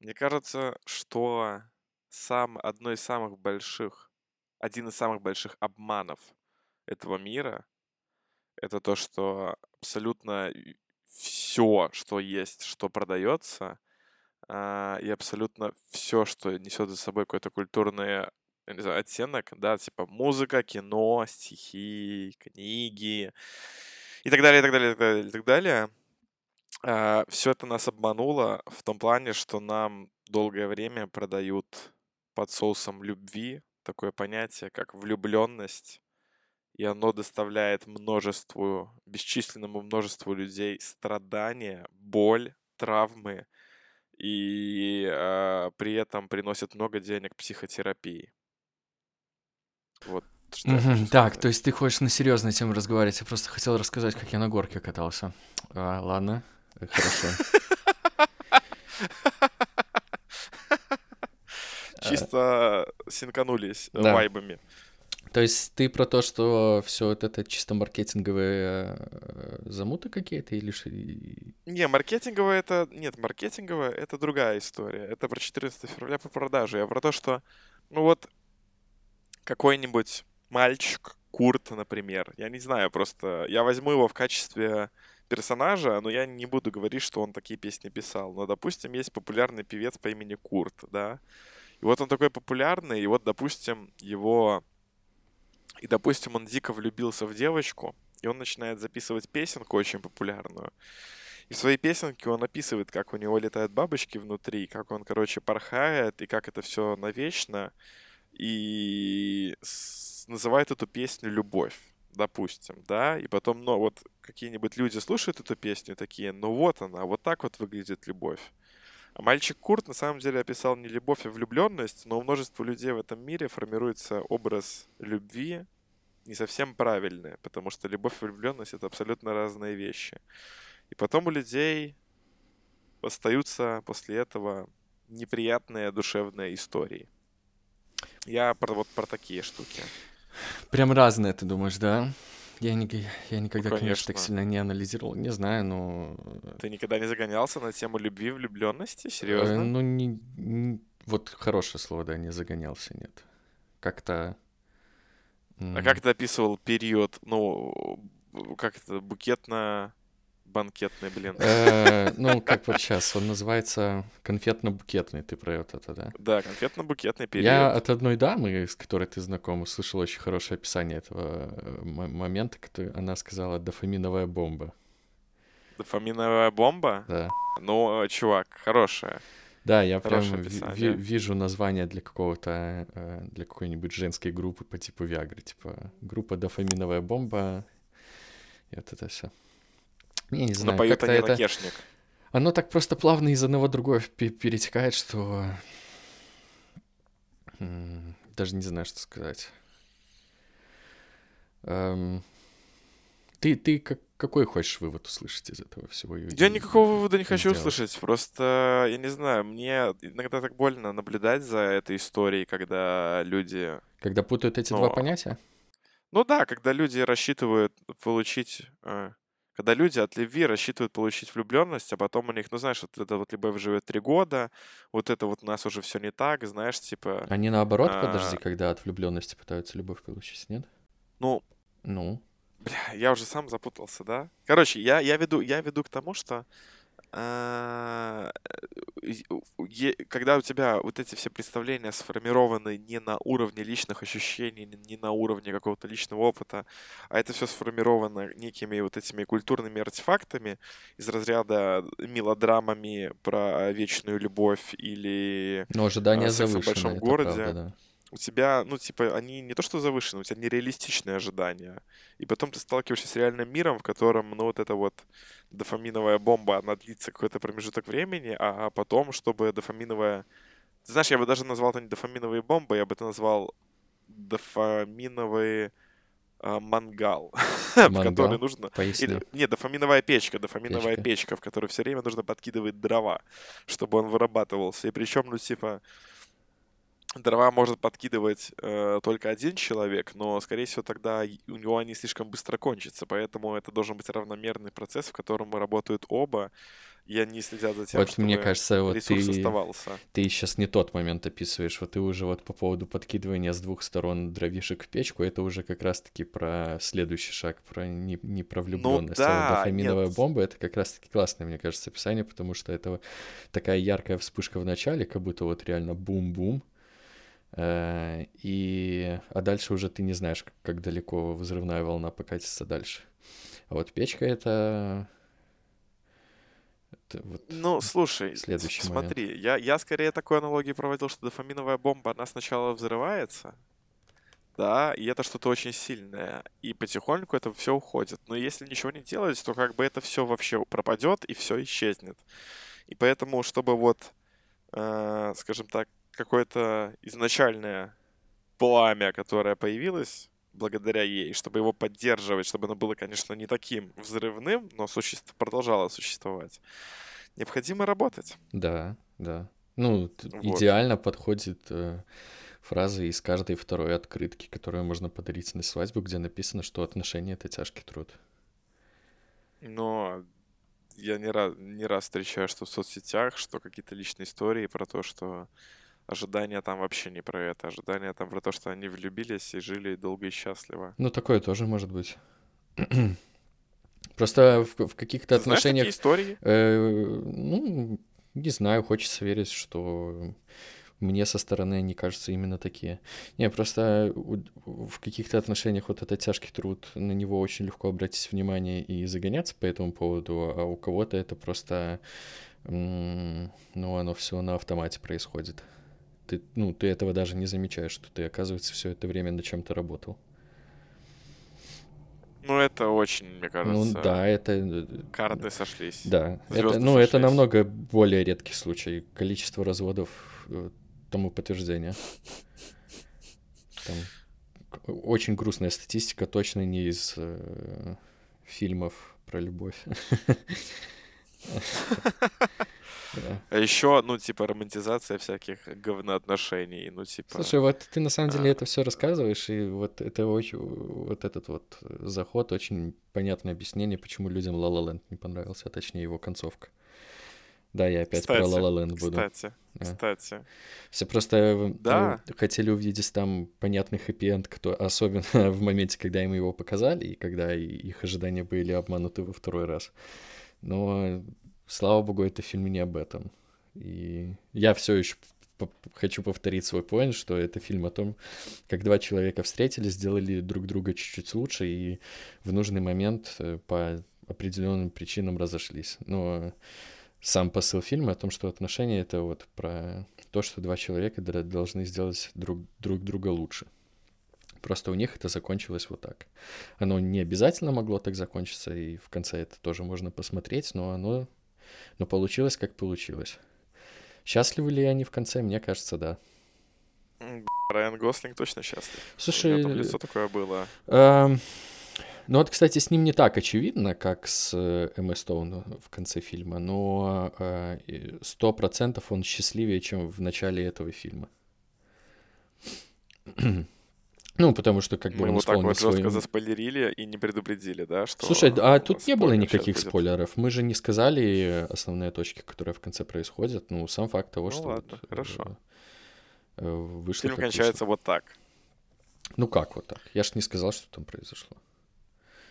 Мне кажется, что сам одно из самых больших, один из самых больших обманов этого мира это то, что абсолютно все, что есть, что продается, а, и абсолютно все, что несет за собой какой-то культурный не знаю, оттенок, да, типа музыка, кино, стихи, книги и так далее, и так далее, и так далее, и так далее. А, все это нас обмануло в том плане, что нам долгое время продают под соусом любви такое понятие, как влюбленность, и оно доставляет множеству, бесчисленному множеству людей страдания, боль, травмы, и э, при этом приносит много денег психотерапии. Вот что угу, так, то есть ты хочешь на серьезную тему разговаривать? Я просто хотел рассказать, как я на горке катался. А, ладно, э, хорошо. Чисто синканулись вайбами. То есть ты про то, что все вот это чисто маркетинговые э, замуты какие-то или что? Не, маркетинговое это... Нет, маркетинговое это другая история. Это про 14 февраля по продаже. Я про то, что... Ну вот какой-нибудь мальчик, Курт, например. Я не знаю, просто я возьму его в качестве персонажа, но я не буду говорить, что он такие песни писал. Но, допустим, есть популярный певец по имени Курт, да. И вот он такой популярный, и вот, допустим, его и, допустим, он дико влюбился в девочку, и он начинает записывать песенку очень популярную. И в своей песенке он описывает, как у него летают бабочки внутри, как он, короче, порхает, и как это все навечно. И называет эту песню «Любовь» допустим, да, и потом, ну, вот какие-нибудь люди слушают эту песню такие, ну вот она, вот так вот выглядит любовь. А мальчик Курт на самом деле описал не любовь, а влюбленность, но у множества людей в этом мире формируется образ любви не совсем правильный, потому что любовь и влюбленность это абсолютно разные вещи. И потом у людей остаются после этого неприятные душевные истории. Я про, вот про такие штуки. Прям разные, ты думаешь, да? Я, не, я никогда, ну, конечно. конечно, так сильно не анализировал, не знаю, но... Ты никогда не загонялся на тему любви, влюбленности? Серьезно? Э, ну, не, не... Вот хорошее слово, да, не загонялся, нет. Как-то... А как ты описывал период, ну, как это, букетно банкетный, блин. Э, ну, как вот сейчас, он называется конфетно-букетный, ты про это, да? Да, конфетно-букетный период. Я от одной дамы, с которой ты знаком, услышал очень хорошее описание этого э, момента, она сказала «дофаминовая бомба». Дофаминовая бомба? Да. Ну, чувак, хорошая. Да, я прям ви- вижу название для какого-то, э, для какой-нибудь женской группы по типу Виагры, типа группа дофаминовая бомба, и вот это все. Я не знаю, Напоют они это... кешник. Оно так просто плавно из одного в другое перетекает, что... Даже не знаю, что сказать. Эм... Ты, ты как, какой хочешь вывод услышать из этого всего? Я никакого вывода не хочу делать. услышать. Просто, я не знаю, мне иногда так больно наблюдать за этой историей, когда люди... Когда путают эти ну, два понятия? Ну да, когда люди рассчитывают получить э, когда люди от любви рассчитывают получить влюбленность, а потом у них, ну знаешь, вот это вот любовь живет три года, вот это вот у нас уже все не так, знаешь, типа... Они наоборот, а... подожди, когда от влюбленности пытаются любовь получить, нет? Ну... Ну? Бля, я уже сам запутался, да? Короче, я, я, веду, я веду к тому, что когда у тебя вот эти все представления сформированы не на уровне личных ощущений, не на уровне какого-то личного опыта, а это все сформировано некими вот этими культурными артефактами из разряда мелодрамами про вечную любовь или Но ожидания а, в большом городе. Правда, да у тебя, ну, типа, они не то что завышены, у тебя нереалистичные ожидания. И потом ты сталкиваешься с реальным миром, в котором, ну, вот эта вот дофаминовая бомба, она длится какой-то промежуток времени, а потом, чтобы дофаминовая... Ты знаешь, я бы даже назвал это не дофаминовые бомбы, я бы это назвал дофаминовый э, мангал, в который нужно... Или, не, дофаминовая печка, дофаминовая печка. печка, в которую все время нужно подкидывать дрова, чтобы он вырабатывался. И причем, ну, типа, дрова может подкидывать э, только один человек, но, скорее всего, тогда у него они слишком быстро кончатся. Поэтому это должен быть равномерный процесс, в котором работают оба, и они следят за тем, вот чтобы мне кажется, вот ресурс ты, оставался. Ты сейчас не тот момент описываешь. Вот ты уже вот по поводу подкидывания с двух сторон дровишек в печку, это уже как раз-таки про следующий шаг, про не, не про влюбленность. Ну, да, а дофаминовая нет. бомба — это как раз-таки классное, мне кажется, описание, потому что это такая яркая вспышка в начале, как будто вот реально бум-бум, и, а дальше уже ты не знаешь, как, далеко взрывная волна покатится дальше. А вот печка это... это вот ну, слушай, следующий смотри, момент. я, я скорее такой аналогии проводил, что дофаминовая бомба, она сначала взрывается, да, и это что-то очень сильное, и потихоньку это все уходит. Но если ничего не делать, то как бы это все вообще пропадет и все исчезнет. И поэтому, чтобы вот, э, скажем так, какое-то изначальное пламя, которое появилось благодаря ей, чтобы его поддерживать, чтобы оно было, конечно, не таким взрывным, но суще... продолжало существовать. Необходимо работать. Да, да. Ну, вот. идеально подходит э, фраза из каждой второй открытки, которую можно подарить на свадьбу, где написано, что отношения — это тяжкий труд. Но я не раз, не раз встречаю, что в соцсетях, что какие-то личные истории про то, что ожидания там вообще не про это. Ожидания там про то, что они влюбились и жили долго и счастливо. Ну, такое тоже может быть. Просто в, в каких-то отношениях... Знаешь истории? Э, ну, не знаю, хочется верить, что мне со стороны они кажутся именно такие. Не, просто в каких-то отношениях вот этот тяжкий труд, на него очень легко обратить внимание и загоняться по этому поводу, а у кого-то это просто, ну, оно все на автомате происходит ты, ну, ты этого даже не замечаешь, что ты, оказывается, все это время на чем-то работал. Ну, это очень, мне ну кажется. Ну, да, это... Э, карты сошлись. Да. Это, ну, сошлись. это намного более редкий случай. Количество разводов э, тому подтверждение. Там очень грустная статистика, точно не из э, фильмов про любовь. А еще, ну, типа, романтизация всяких говноотношений, ну, типа... Слушай, вот ты на самом деле а... это все рассказываешь, и вот это очень, вот этот вот заход, очень понятное объяснение, почему людям La La Land не понравился, а точнее его концовка. Да, я опять кстати, про La La Land буду. Кстати, да. кстати. Все просто э, да. хотели увидеть там понятный хэппи-энд, кто, особенно в моменте, когда им его показали, и когда их ожидания были обмануты во второй раз. Но Слава богу, это фильм не об этом. И я все еще хочу повторить свой поинт, что это фильм о том, как два человека встретились, сделали друг друга чуть-чуть лучше и в нужный момент э, по определенным причинам разошлись. Но сам посыл фильма о том, что отношения — это вот про то, что два человека должны сделать друг, друг друга лучше. Просто у них это закончилось вот так. Оно не обязательно могло так закончиться, и в конце это тоже можно посмотреть, но оно но получилось, как получилось. Счастливы ли они в конце? Мне кажется, да. Райан Гослинг точно счастлив. Слушай... У него там лицо такое было. Эм... Ну вот, кстати, с ним не так очевидно, как с э, Эммой Стоун в конце фильма, но э, сто процентов он счастливее, чем в начале этого фильма. Ну, потому что как бы Мы он вот так вот свой... жестко заспойлерили и не предупредили, да? Что Слушай, а тут не было никаких спойлеров. Мы же не сказали основные точки, которые в конце происходят. Ну, сам факт того, ну, что... ладно, вот, хорошо. Э, вышло Фильм кончается вышло. вот так. Ну как вот так? Я ж не сказал, что там произошло.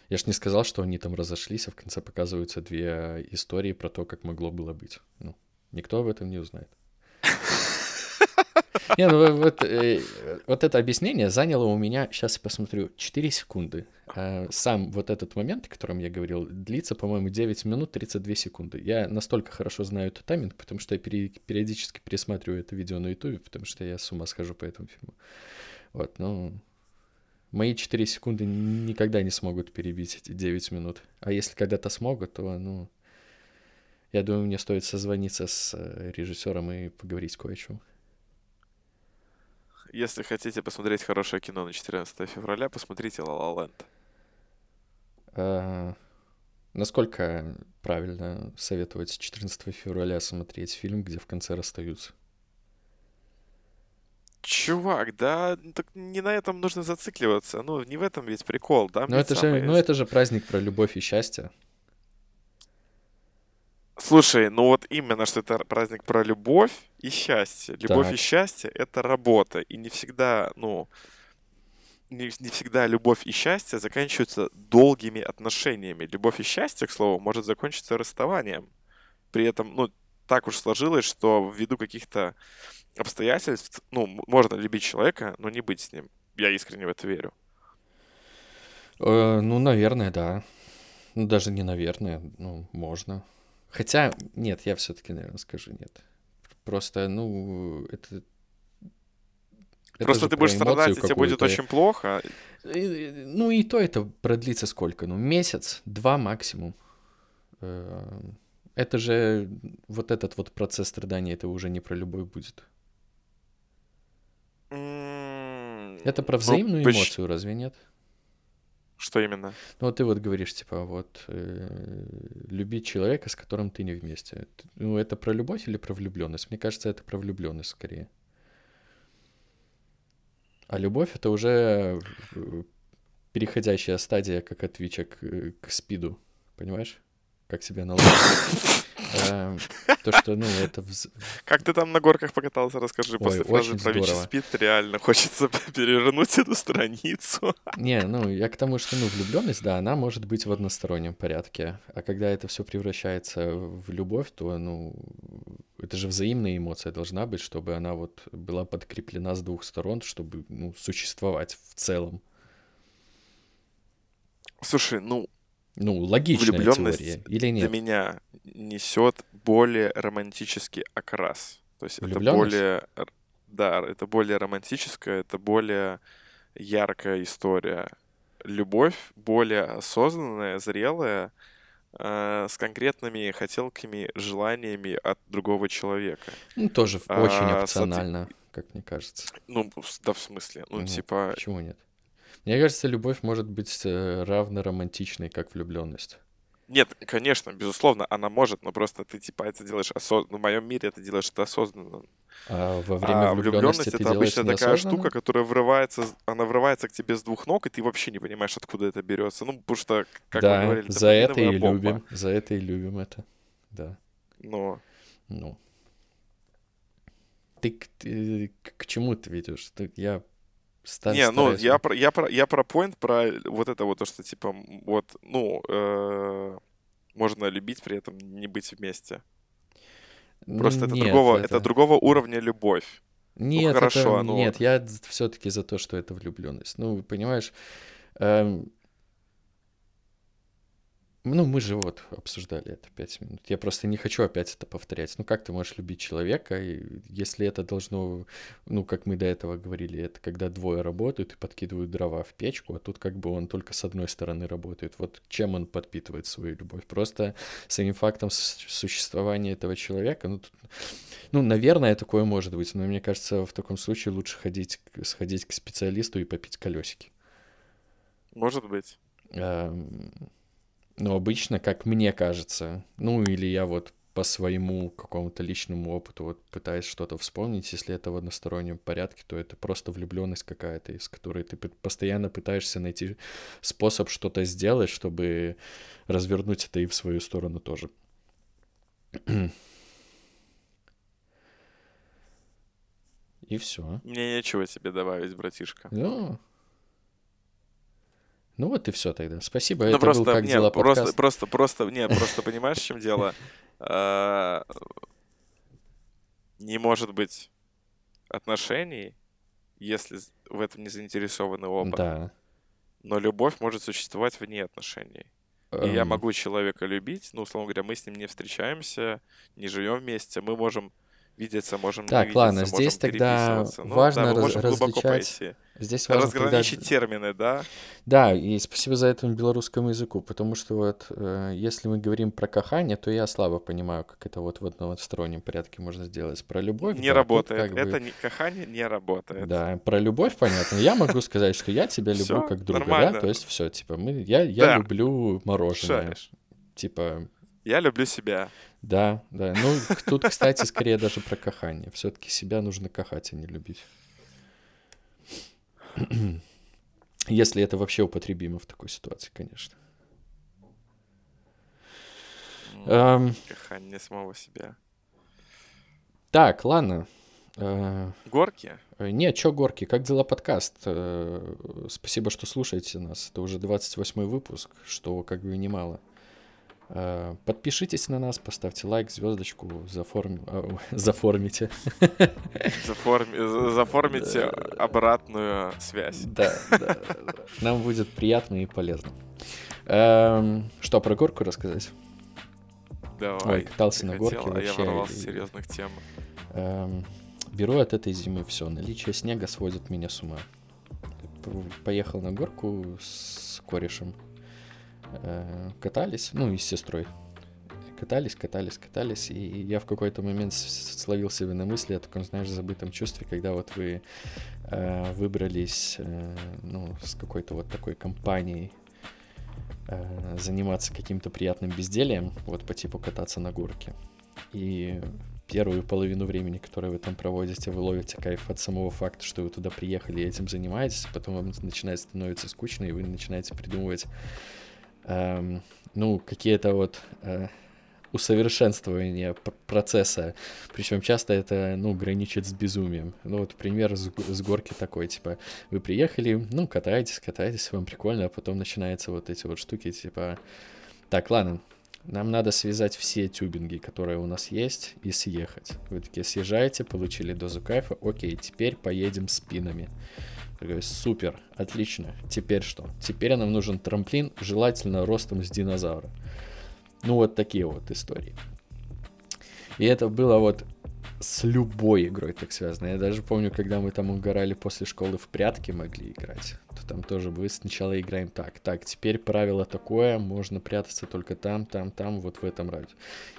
Я ж не сказал, что они там разошлись, а в конце показываются две истории про то, как могло было быть. Ну, никто об этом не узнает. Не, ну вот, э, вот это объяснение заняло у меня, сейчас я посмотрю, 4 секунды. А сам вот этот момент, о котором я говорил, длится, по-моему, 9 минут 32 секунды. Я настолько хорошо знаю этот тайминг, потому что я периодически пересматриваю это видео на ютубе, потому что я с ума схожу по этому фильму. Вот, ну, мои 4 секунды никогда не смогут перебить эти 9 минут. А если когда-то смогут, то, ну, я думаю, мне стоит созвониться с э, режиссером и поговорить кое о чем. Если хотите посмотреть хорошее кино на 14 февраля, посмотрите «Ла Ла Ленд». А, насколько правильно советовать 14 февраля смотреть фильм, где в конце расстаются? Чувак, да, так не на этом нужно зацикливаться. Ну, не в этом ведь прикол, да? Ну это, же, ну это же праздник про любовь и счастье. Слушай, ну вот именно, что это праздник про любовь и счастье. Любовь так. и счастье — это работа. И не всегда, ну, не, не всегда любовь и счастье заканчиваются долгими отношениями. Любовь и счастье, к слову, может закончиться расставанием. При этом, ну, так уж сложилось, что ввиду каких-то обстоятельств, ну, можно любить человека, но не быть с ним. Я искренне в это верю. Э, ну, наверное, да. Ну, даже не наверное, ну, можно. Хотя, нет, я все-таки, наверное, скажу нет. Просто, ну, это... Просто ты будешь страдать, и тебе будет очень плохо. Ну, и то это продлится сколько? Ну, месяц, два максимум. Э, это же вот этот вот процесс страдания, это уже не про любовь будет. Это про ну, взаимную ну, эмоцию, разве нет? Что именно? Ну, вот ты вот говоришь, типа, вот, э, любить человека, с которым ты не вместе. Ну, это про любовь или про влюбленность? Мне кажется, это про влюбленность скорее. А любовь это уже э, переходящая стадия, как от ВИЧа к, к СПИДу. Понимаешь? Как себя наладить. Эм, то, что, ну, это... Как ты там на горках покатался, расскажи. После фразы про ВИЧ спит реально хочется перевернуть эту страницу. Не, ну, я к тому, что, ну, влюбленность, да, она может быть в одностороннем порядке. А когда это все превращается в любовь, то, ну, это же взаимная эмоция должна быть, чтобы она вот была подкреплена с двух сторон, чтобы, ну, существовать в целом. Слушай, ну, ну, логичная теория, или нет? для меня несет более романтический окрас. То есть это более... Да, это более романтическая, это более яркая история. Любовь более осознанная, зрелая, э, с конкретными хотелками, желаниями от другого человека. Ну, тоже а, очень опционально, соответ... как мне кажется. Ну, да, в смысле. Ну, ну типа... Почему нет? Мне кажется, любовь может быть э, равно романтичной, как влюбленность. Нет, конечно, безусловно, она может, но просто ты типа это делаешь осознанно. В моем мире это делаешь это осознанно. А во время а влюбленности это обычно такая штука, которая врывается, она врывается к тебе с двух ног, и ты вообще не понимаешь, откуда это берется. Ну, потому что, как да, мы говорили, за это и бомба. любим, за это и любим это, да. Но. Ну. Ты, ты к чему ты ведешь? Ты, я Ста- не, ну я про, я про я про point про вот это вот то, что типа вот ну э, можно любить при этом не быть вместе. Просто нет, это другого это... это другого уровня любовь. Ну, нет, ну, хорошо, это, ну... нет, я все-таки за то, что это влюбленность. Ну, понимаешь, эм, ну, мы же вот обсуждали это пять минут. Я просто не хочу опять это повторять. Ну, как ты можешь любить человека, если это должно, ну, как мы до этого говорили, это когда двое работают и подкидывают дрова в печку, а тут как бы он только с одной стороны работает. Вот чем он подпитывает свою любовь? Просто самим фактом существования этого человека, ну, тут, ну, наверное, такое может быть, но мне кажется, в таком случае лучше ходить, сходить к специалисту и попить колесики. Может быть. Но обычно, как мне кажется, ну или я вот по своему какому-то личному опыту вот пытаюсь что-то вспомнить, если это в одностороннем порядке, то это просто влюбленность какая-то, из которой ты постоянно пытаешься найти способ что-то сделать, чтобы развернуть это и в свою сторону тоже. И все. Мне нечего тебе добавить, братишка. Ну, ну вот и все тогда. Спасибо. Ну, Это просто, был как не, дела просто, подкаст. просто, просто, не, просто понимаешь, в чем дело? А, не может быть отношений, если в этом не заинтересованы оба. Да. Но любовь может существовать вне отношений. И я эм. могу человека любить, ну, условно говоря, мы с ним не встречаемся, не живем вместе, мы можем видеться, можем так, не ладно, видеться, здесь тогда ну, важно да, раз, различать... Здесь важно Разграничить тогда... термины, да? Да, и спасибо за это белорусскому языку, потому что вот э, если мы говорим про кахание, то я слабо понимаю, как это вот в одностороннем порядке можно сделать. Про любовь... Не да, работает. это бы... не, кахание не работает. Да, про любовь понятно. Я могу сказать, что я тебя люблю как друга, да? То есть все, типа, мы, я, я люблю мороженое. Типа... Я люблю себя. Да, да. Ну, тут, кстати, скорее даже про кахание. Все-таки себя нужно кахать, а не любить. Если это вообще употребимо в такой ситуации, конечно. Эм... Кахание самого себя. Так, ладно. Э, горки? Э, нет, чё горки? Как дела подкаст? Э, спасибо, что слушаете нас. Это уже 28 выпуск, что как бы немало. Подпишитесь на нас, поставьте лайк, звездочку, заформ... заформите. Заформи... Заформите обратную связь. Да, да, Нам будет приятно и полезно. Эм, что, про горку рассказать? Давай. Ой, катался на горке хотел, вообще. А я ворвался серьезных тем. Эм, беру от этой зимы все. Наличие снега сводит меня с ума. Поехал на горку с корешем. Э, катались, ну и с сестрой. Катались, катались, катались. И я в какой-то момент словил себя на мысли о таком, знаешь, забытом чувстве, когда вот вы э, выбрались э, ну, с какой-то вот такой компанией э, заниматься каким-то приятным бездельем, вот по типу кататься на горке. И первую половину времени, которое вы там проводите, вы ловите кайф от самого факта, что вы туда приехали и этим занимаетесь, потом вам начинает становиться скучно, и вы начинаете придумывать, эм, ну, какие-то вот э, усовершенствования процесса. Причем часто это, ну, граничит с безумием. Ну, вот пример с, с горки такой, типа, вы приехали, ну, катаетесь, катаетесь, вам прикольно, а потом начинаются вот эти вот штуки, типа, так, ладно, нам надо связать все тюбинги, которые у нас есть, и съехать. Вы такие съезжаете, получили дозу кайфа, окей, теперь поедем спинами. Такой, супер, отлично. Теперь что? Теперь нам нужен трамплин, желательно ростом с динозавра. Ну, вот такие вот истории. И это было вот с любой игрой так связано. Я даже помню, когда мы там угорали после школы в прятки могли играть, то там тоже мы сначала играем так. Так, теперь правило такое, можно прятаться только там, там, там, вот в этом радиусе.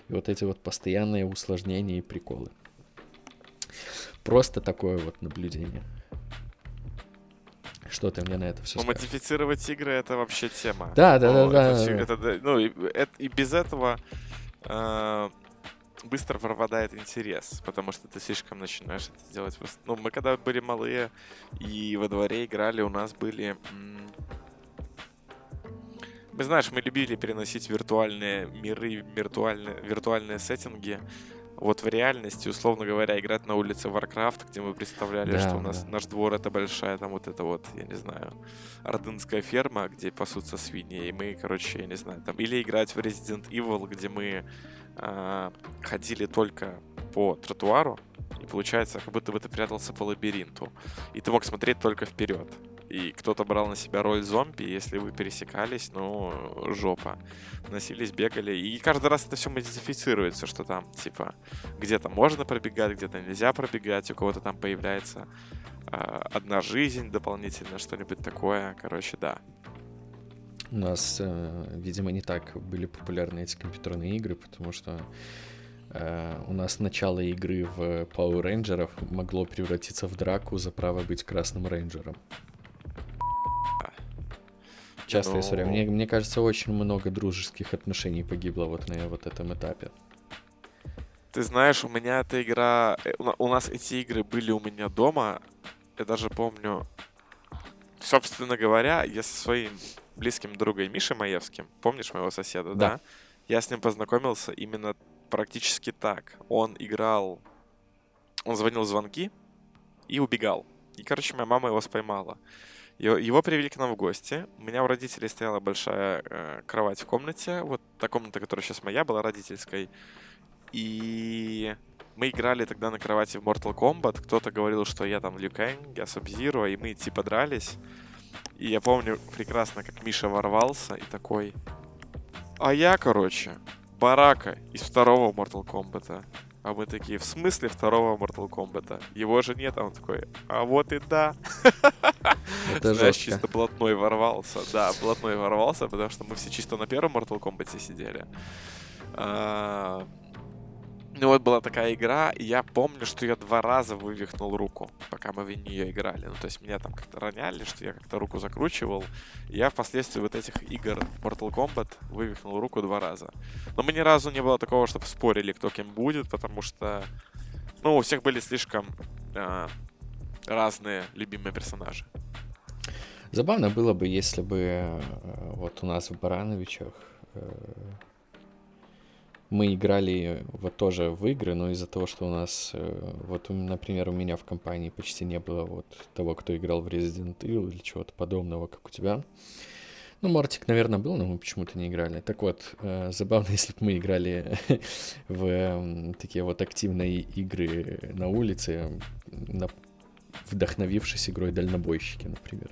И вот эти вот постоянные усложнения и приколы. Просто такое вот наблюдение. Что ты мне на это все ну, модифицировать игры это вообще тема. Да, да, да, да. Это, это, ну, и, это, и без этого э, быстро пропадает интерес, потому что ты слишком начинаешь это делать. Ну, мы когда были малые и во дворе играли, у нас были... Мы, знаешь, мы любили переносить виртуальные миры, виртуальные, виртуальные сеттинги вот в реальности, условно говоря, играть на улице Warcraft, где мы представляли, да, что у нас да. наш двор это большая, там вот это вот, я не знаю, ордынская ферма, где пасутся свиньи, и мы, короче, я не знаю, там, или играть в Resident Evil, где мы э, ходили только по тротуару, и получается, как будто бы ты прятался по лабиринту, и ты мог смотреть только вперед и кто-то брал на себя роль зомби, если вы пересекались, ну, жопа. Носились, бегали, и каждый раз это все модифицируется, что там, типа, где-то можно пробегать, где-то нельзя пробегать, у кого-то там появляется э, одна жизнь дополнительно, что-нибудь такое, короче, да. У нас, э, видимо, не так были популярны эти компьютерные игры, потому что Uh, у нас начало игры в Power Rangers могло превратиться в драку за право быть красным рейнджером. Частая Но... история. Мне, мне кажется, очень много дружеских отношений погибло вот на вот этом этапе. Ты знаешь, у меня эта игра... Э, у нас эти игры были у меня дома. Я даже помню... Собственно говоря, я со своим близким другом Мишей Маевским, помнишь моего соседа, да? да? Я с ним познакомился именно практически так. Он играл... Он звонил звонки и убегал. И, короче, моя мама его споймала. Его привели к нам в гости. У меня у родителей стояла большая э, кровать в комнате. Вот та комната, которая сейчас моя, была родительской. И мы играли тогда на кровати в Mortal Kombat. Кто-то говорил, что я там Лю Кэнг, я Сабзиро, и мы типа дрались. И я помню прекрасно, как Миша ворвался и такой... А я, короче, Барака из второго Mortal Kombat. А мы такие, в смысле второго Mortal Kombat? Его же нет, а он такой, а вот и да. Это Знаешь, жестко. чисто блатной ворвался. Да, блатной ворвался, потому что мы все чисто на первом Mortal Kombat сидели. А, ну вот была такая игра, и я помню, что я два раза вывихнул руку, пока мы в нее играли. Ну, то есть меня там как-то роняли, что я как-то руку закручивал. И я впоследствии вот этих игр Mortal Kombat вывихнул руку два раза. Но мы ни разу не было такого, чтобы спорили, кто кем будет, потому что, ну, у всех были слишком э, разные любимые персонажи. Забавно было бы, если бы э, вот у нас в Барановичах э, мы играли вот тоже в игры, но из-за того, что у нас, э, вот, например, у меня в компании почти не было вот того, кто играл в Resident Evil или чего-то подобного, как у тебя. Ну, Мортик, наверное, был, но мы почему-то не играли. Так вот, забавно, если бы мы играли в такие вот активные игры на улице, вдохновившись игрой дальнобойщики, например.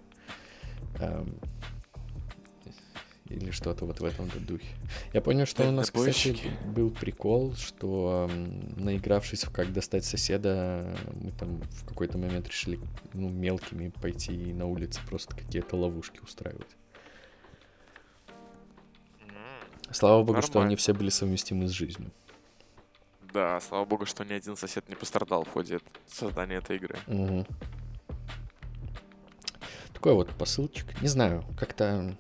Или что-то вот в этом духе. Я понял, что у нас, кстати, был прикол, что наигравшись в «Как достать соседа», мы там в какой-то момент решили ну, мелкими пойти на улице просто какие-то ловушки устраивать. Слава богу, Нормально. что они все были совместимы с жизнью. Да, слава богу, что ни один сосед не пострадал в ходе создания этой игры. Угу. Такой вот посылчик. Не знаю, как-то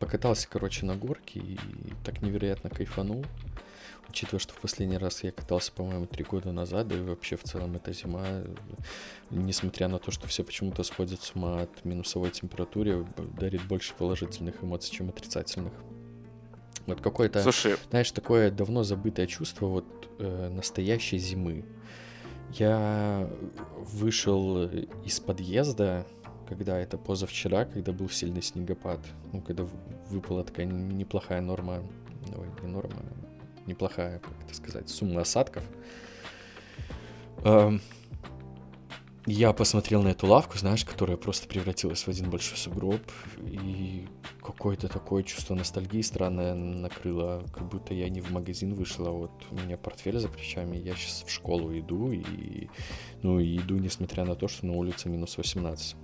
покатался, короче, на горке и так невероятно кайфанул. Учитывая, что в последний раз я катался, по-моему, три года назад, да и вообще в целом эта зима, несмотря на то, что все почему-то сходят с ума от минусовой температуры, дарит больше положительных эмоций, чем отрицательных. Вот какое-то, Слушай... знаешь, такое давно забытое чувство вот э, настоящей зимы. Я вышел из подъезда, когда это позавчера, когда был сильный снегопад, ну, когда выпала такая неплохая норма, ой, не норма, неплохая, как это сказать, сумма осадков. Эм, я посмотрел на эту лавку, знаешь, которая просто превратилась в один большой сугроб, и какое-то такое чувство ностальгии странное накрыло, как будто я не в магазин вышел, а вот у меня портфель за плечами, я сейчас в школу иду, и, ну, иду, несмотря на то, что на улице минус 18.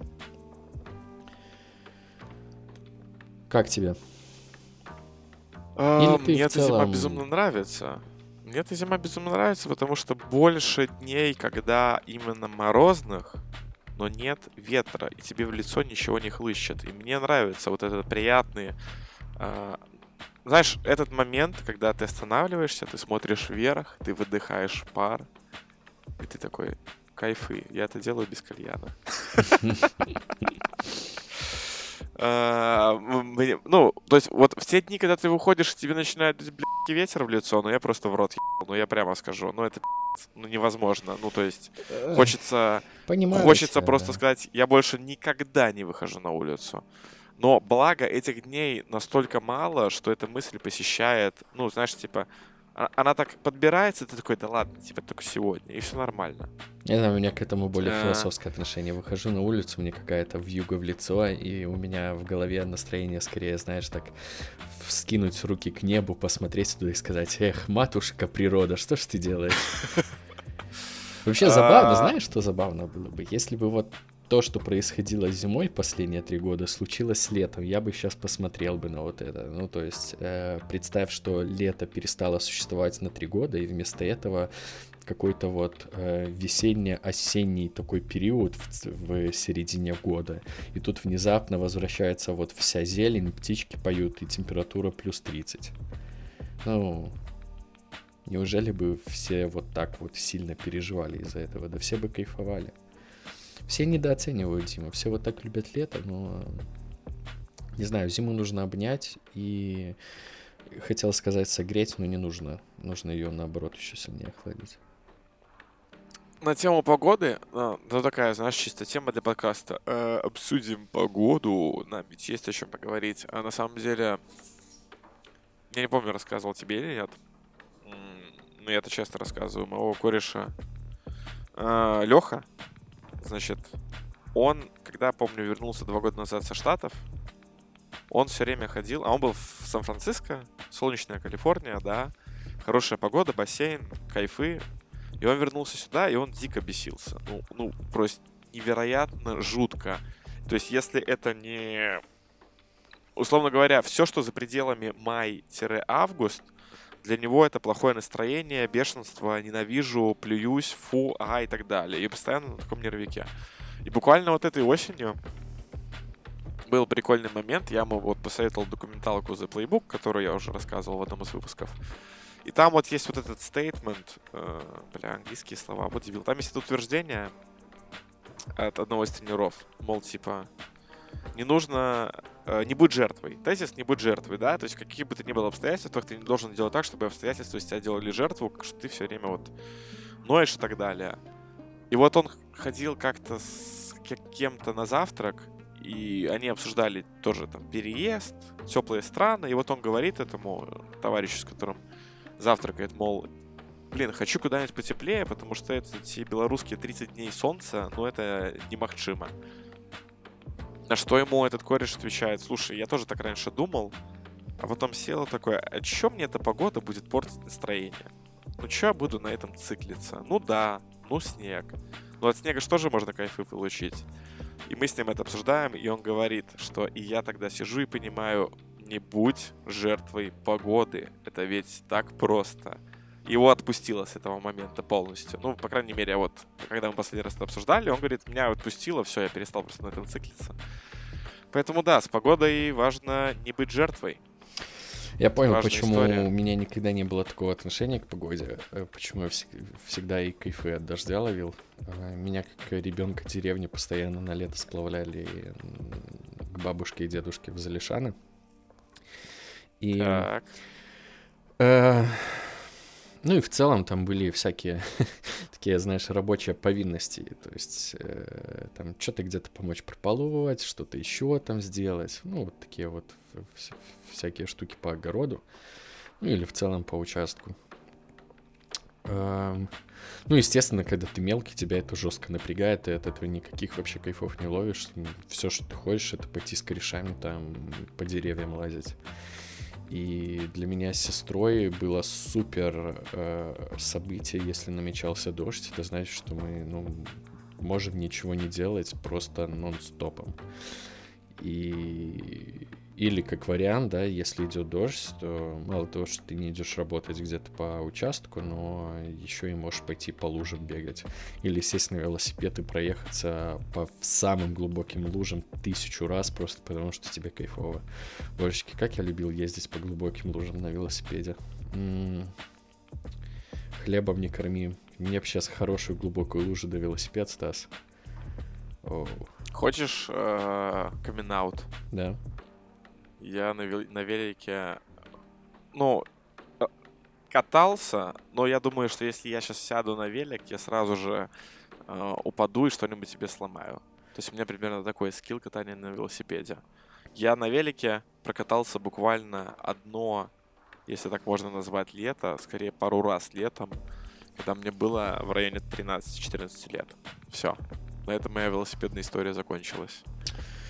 Как тебе? А, Или ты мне эта целом... зима безумно нравится. Мне эта зима безумно нравится, потому что больше дней, когда именно морозных, но нет ветра, и тебе в лицо ничего не хлыщет. И мне нравится вот этот приятный... Э, знаешь, этот момент, когда ты останавливаешься, ты смотришь вверх, ты выдыхаешь пар, и ты такой, кайфы, я это делаю без кальяна. А, ну, то есть вот в те дни, когда ты выходишь, тебе начинает блядь, ветер в лицо, ну я просто в рот ебал, ну я прямо скажу, ну это ну невозможно, ну то есть хочется, Понимаю хочется тебя, просто да. сказать, я больше никогда не выхожу на улицу. Но благо этих дней настолько мало, что эта мысль посещает, ну знаешь, типа, она так подбирается, ты такой, да ладно, типа только сегодня, и все нормально. Не знаю, у меня к этому более а... философское отношение. Выхожу на улицу, мне какая-то вьюга в лицо, и у меня в голове настроение скорее, знаешь, так вскинуть руки к небу, посмотреть туда и сказать, эх, матушка природа, что ж ты делаешь? Вообще забавно, а. знаешь, что забавно было бы? Если бы вот то, что происходило зимой последние три года, случилось летом. Я бы сейчас посмотрел бы на вот это. Ну, то есть, э, представь, что лето перестало существовать на три года, и вместо этого какой-то вот э, весенне-осенний такой период в, в середине года. И тут внезапно возвращается вот вся зелень, птички поют, и температура плюс 30. Ну, неужели бы все вот так вот сильно переживали из-за этого? Да все бы кайфовали. Все недооценивают зиму, все вот так любят лето, но не знаю, зиму нужно обнять и хотел сказать согреть, но не нужно. Нужно ее наоборот еще сильнее охладить. На тему погоды, ну, такая, знаешь, чисто тема для подкаста. Э, обсудим погоду, нам ведь есть о чем поговорить. А на самом деле, я не помню, рассказывал тебе или нет, но я это часто рассказываю, моего кореша э, Леха, Значит, он, когда, помню, вернулся два года назад со Штатов, он все время ходил, а он был в Сан-Франциско, солнечная Калифорния, да, хорошая погода, бассейн, кайфы. И он вернулся сюда, и он дико бесился. Ну, ну просто невероятно жутко. То есть, если это не... Условно говоря, все, что за пределами май-август, для него это плохое настроение, бешенство, ненавижу, плююсь, фу, ага и так далее. И постоянно на таком нервике. И буквально вот этой осенью был прикольный момент. Я ему вот посоветовал документалку The Playbook, которую я уже рассказывал в одном из выпусков. И там вот есть вот этот стейтмент, э, бля, английские слова, вот дебил. Там есть это утверждение от одного из тренеров, мол, типа, не нужно, э, не будь жертвой. Тезис не будь жертвой, да, то есть какие бы то ни было обстоятельства, ты не должен делать так, чтобы обстоятельства из тебя делали жертву, что ты все время вот ноешь и так далее. И вот он ходил как-то с кем-то на завтрак, и они обсуждали тоже там переезд, теплые страны, и вот он говорит этому товарищу, с которым завтракает, мол, блин, хочу куда-нибудь потеплее, потому что эти белорусские 30 дней солнца, ну это немахчимо. На что ему этот кореш отвечает, слушай, я тоже так раньше думал, а потом сел такой, а чё мне эта погода будет портить настроение? Ну чё я буду на этом циклиться? Ну да, ну снег. Но от снега же тоже можно кайфы получить. И мы с ним это обсуждаем, и он говорит, что и я тогда сижу и понимаю, не будь жертвой погоды. Это ведь так просто. Его отпустило с этого момента полностью. Ну, по крайней мере, вот, когда мы последний раз это обсуждали, он говорит, меня отпустило, все, я перестал просто на этом циклиться. Поэтому да, с погодой важно не быть жертвой. Я понял, почему история. у меня никогда не было такого отношения к погоде, э, почему я всегда и кайфы от дождя ловил. А, меня как ребенка деревни постоянно на лето сплавляли к бабушке и дедушке в Залишаны. И... Так. Э, ну и в целом там были всякие такие, знаешь, рабочие повинности. То есть э, там что-то где-то помочь прополоть, что-то еще там сделать. Ну, вот такие вот всякие штуки по огороду. Ну или в целом по участку. Ну, естественно, когда ты мелкий, тебя это жестко напрягает, ты от этого никаких вообще кайфов не ловишь. Все, что ты хочешь, это пойти с корешами там по деревьям лазить. И для меня с сестрой было супер э, событие, если намечался дождь. Это значит, что мы ну, можем ничего не делать просто нон-стопом. И или как вариант, да, если идет дождь, то мало того, что ты не идешь работать где-то по участку, но еще и можешь пойти по лужам бегать. Или сесть на велосипед и проехаться по самым глубоким лужам тысячу раз, просто потому что тебе кайфово. Божечки, как я любил ездить по глубоким лужам на велосипеде. М-м-м. Хлебом не корми. Мне бы сейчас хорошую глубокую лужу до велосипед, Стас. Оу. Хочешь э, камин-аут? Да. Я на, на велике, ну, э, катался, но я думаю, что если я сейчас сяду на велик, я сразу же э, упаду и что-нибудь себе сломаю. То есть у меня примерно такой скилл катания на велосипеде. Я на велике прокатался буквально одно, если так можно назвать, лето, скорее пару раз летом, когда мне было в районе 13-14 лет. Все. На этом моя велосипедная история закончилась.